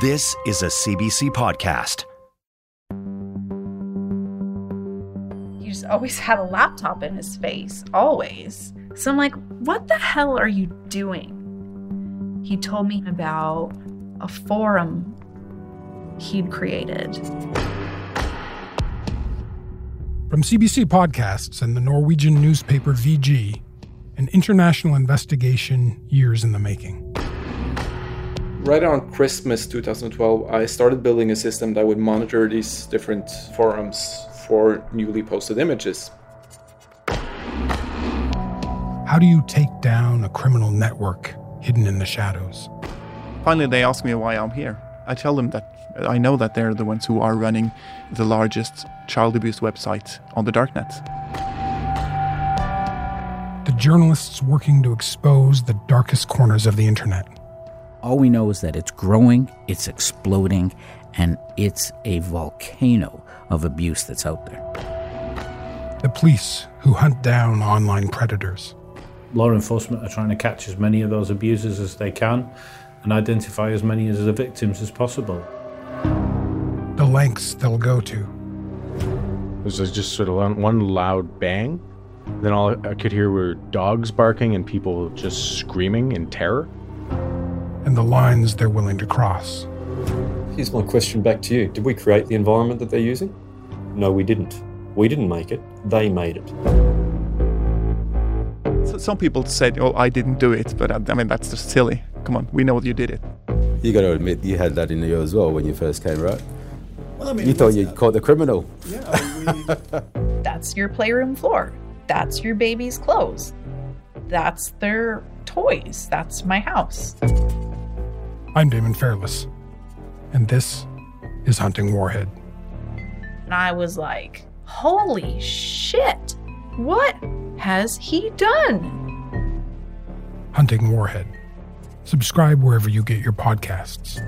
This is a CBC podcast. He just always had a laptop in his face, always. So I'm like, what the hell are you doing? He told me about a forum he'd created. From CBC Podcasts and the Norwegian newspaper VG, an international investigation years in the making. Right around Christmas 2012, I started building a system that would monitor these different forums for newly posted images. How do you take down a criminal network hidden in the shadows? Finally, they ask me why I'm here. I tell them that I know that they're the ones who are running the largest child abuse website on the darknet. The journalists working to expose the darkest corners of the internet. All we know is that it's growing, it's exploding, and it's a volcano of abuse that's out there. The police who hunt down online predators. Law enforcement are trying to catch as many of those abusers as they can and identify as many of the victims as possible. The lengths they'll go to. It was just sort of one loud bang. Then all I could hear were dogs barking and people just screaming in terror. And the lines they're willing to cross. Here's my question back to you Did we create the environment that they're using? No, we didn't. We didn't make it, they made it. So some people said, "Oh, I didn't do it," but I mean that's just silly. Come on, we know you did it. You got to admit you had that in you as well when you first came, right? Well, I mean, you thought you uh, caught the criminal. Yeah. That's your playroom floor. That's your baby's clothes. That's their toys. That's my house. I'm Damon Fairless, and this is Hunting Warhead. And I was like, holy shit, what has he done? Hunting Warhead. Subscribe wherever you get your podcasts.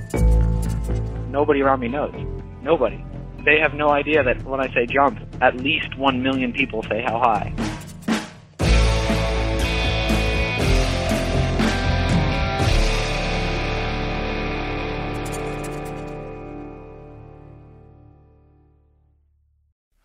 Nobody around me knows. Nobody. They have no idea that when I say jump, at least one million people say how high.